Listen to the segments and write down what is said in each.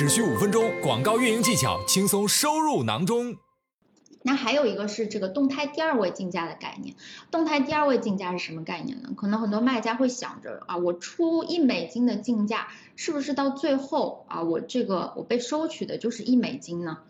只需五分钟，广告运营技巧轻松收入囊中。那还有一个是这个动态第二位竞价的概念。动态第二位竞价是什么概念呢？可能很多卖家会想着啊，我出一美金的竞价，是不是到最后啊，我这个我被收取的就是一美金呢？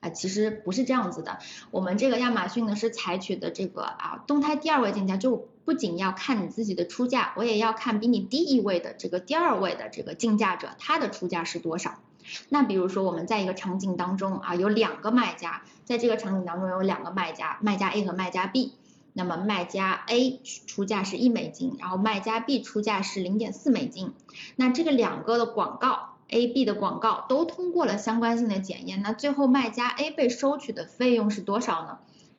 啊，其实不是这样子的。我们这个亚马逊呢是采取的这个啊动态第二位竞价，就不仅要看你自己的出价，我也要看比你低一位的这个第二位的这个竞价者，他的出价是多少。那比如说我们在一个场景当中啊，有两个卖家，在这个场景当中有两个卖家，卖家 A 和卖家 B。那么卖家 A 出价是一美金，然后卖家 B 出价是零点四美金。那这个两个的广告 A、B 的广告都通过了相关性的检验，那最后卖家 A 被收取的费用是多少呢？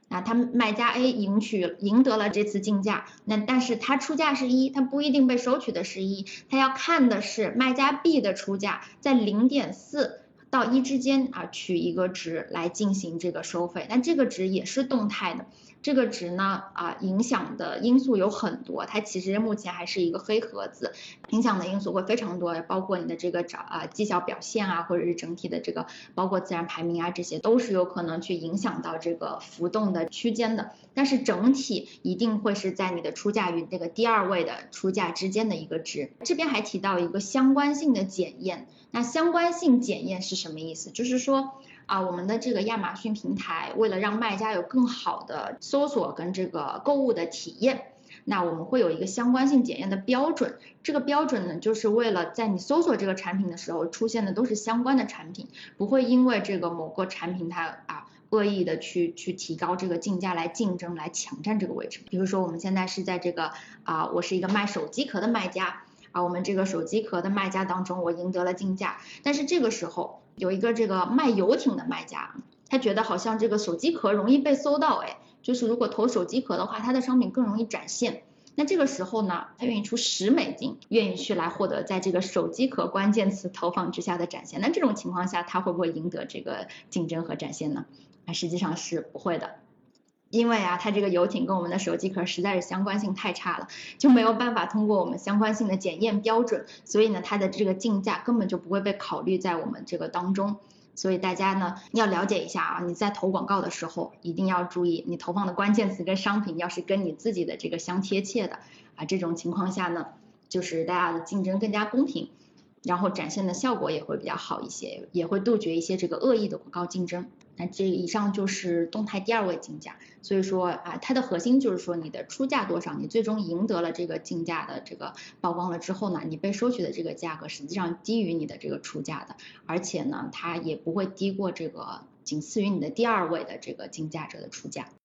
啊，他卖家 A 赢取赢得了这次竞价，那但是他出价是一，他不一定被收取的是一，他要看的是卖家 B 的出价在零点四到一之间啊取一个值来进行这个收费，那这个值也是动态的。这个值呢，啊，影响的因素有很多，它其实目前还是一个黑盒子，影响的因素会非常多，包括你的这个找啊绩效表现啊，或者是整体的这个包括自然排名啊，这些都是有可能去影响到这个浮动的区间的。但是整体一定会是在你的出价与这个第二位的出价之间的一个值。这边还提到一个相关性的检验，那相关性检验是什么意思？就是说。啊，我们的这个亚马逊平台为了让卖家有更好的搜索跟这个购物的体验，那我们会有一个相关性检验的标准。这个标准呢，就是为了在你搜索这个产品的时候出现的都是相关的产品，不会因为这个某个产品它啊恶意的去去提高这个竞价来竞争来抢占这个位置。比如说我们现在是在这个啊，我是一个卖手机壳的卖家。啊，我们这个手机壳的卖家当中，我赢得了竞价，但是这个时候有一个这个卖游艇的卖家，他觉得好像这个手机壳容易被搜到，哎，就是如果投手机壳的话，他的商品更容易展现。那这个时候呢，他愿意出十美金，愿意去来获得在这个手机壳关键词投放之下的展现。那这种情况下，他会不会赢得这个竞争和展现呢？啊，实际上是不会的。因为啊，它这个游艇跟我们的手机壳实在是相关性太差了，就没有办法通过我们相关性的检验标准，所以呢，它的这个竞价根本就不会被考虑在我们这个当中。所以大家呢要了解一下啊，你在投广告的时候一定要注意，你投放的关键词跟商品要是跟你自己的这个相贴切的啊，这种情况下呢，就是大家的竞争更加公平。然后展现的效果也会比较好一些，也会杜绝一些这个恶意的广告竞争。那这以上就是动态第二位竞价，所以说啊，它的核心就是说你的出价多少，你最终赢得了这个竞价的这个曝光了之后呢，你被收取的这个价格实际上低于你的这个出价的，而且呢，它也不会低过这个仅次于你的第二位的这个竞价者的出价。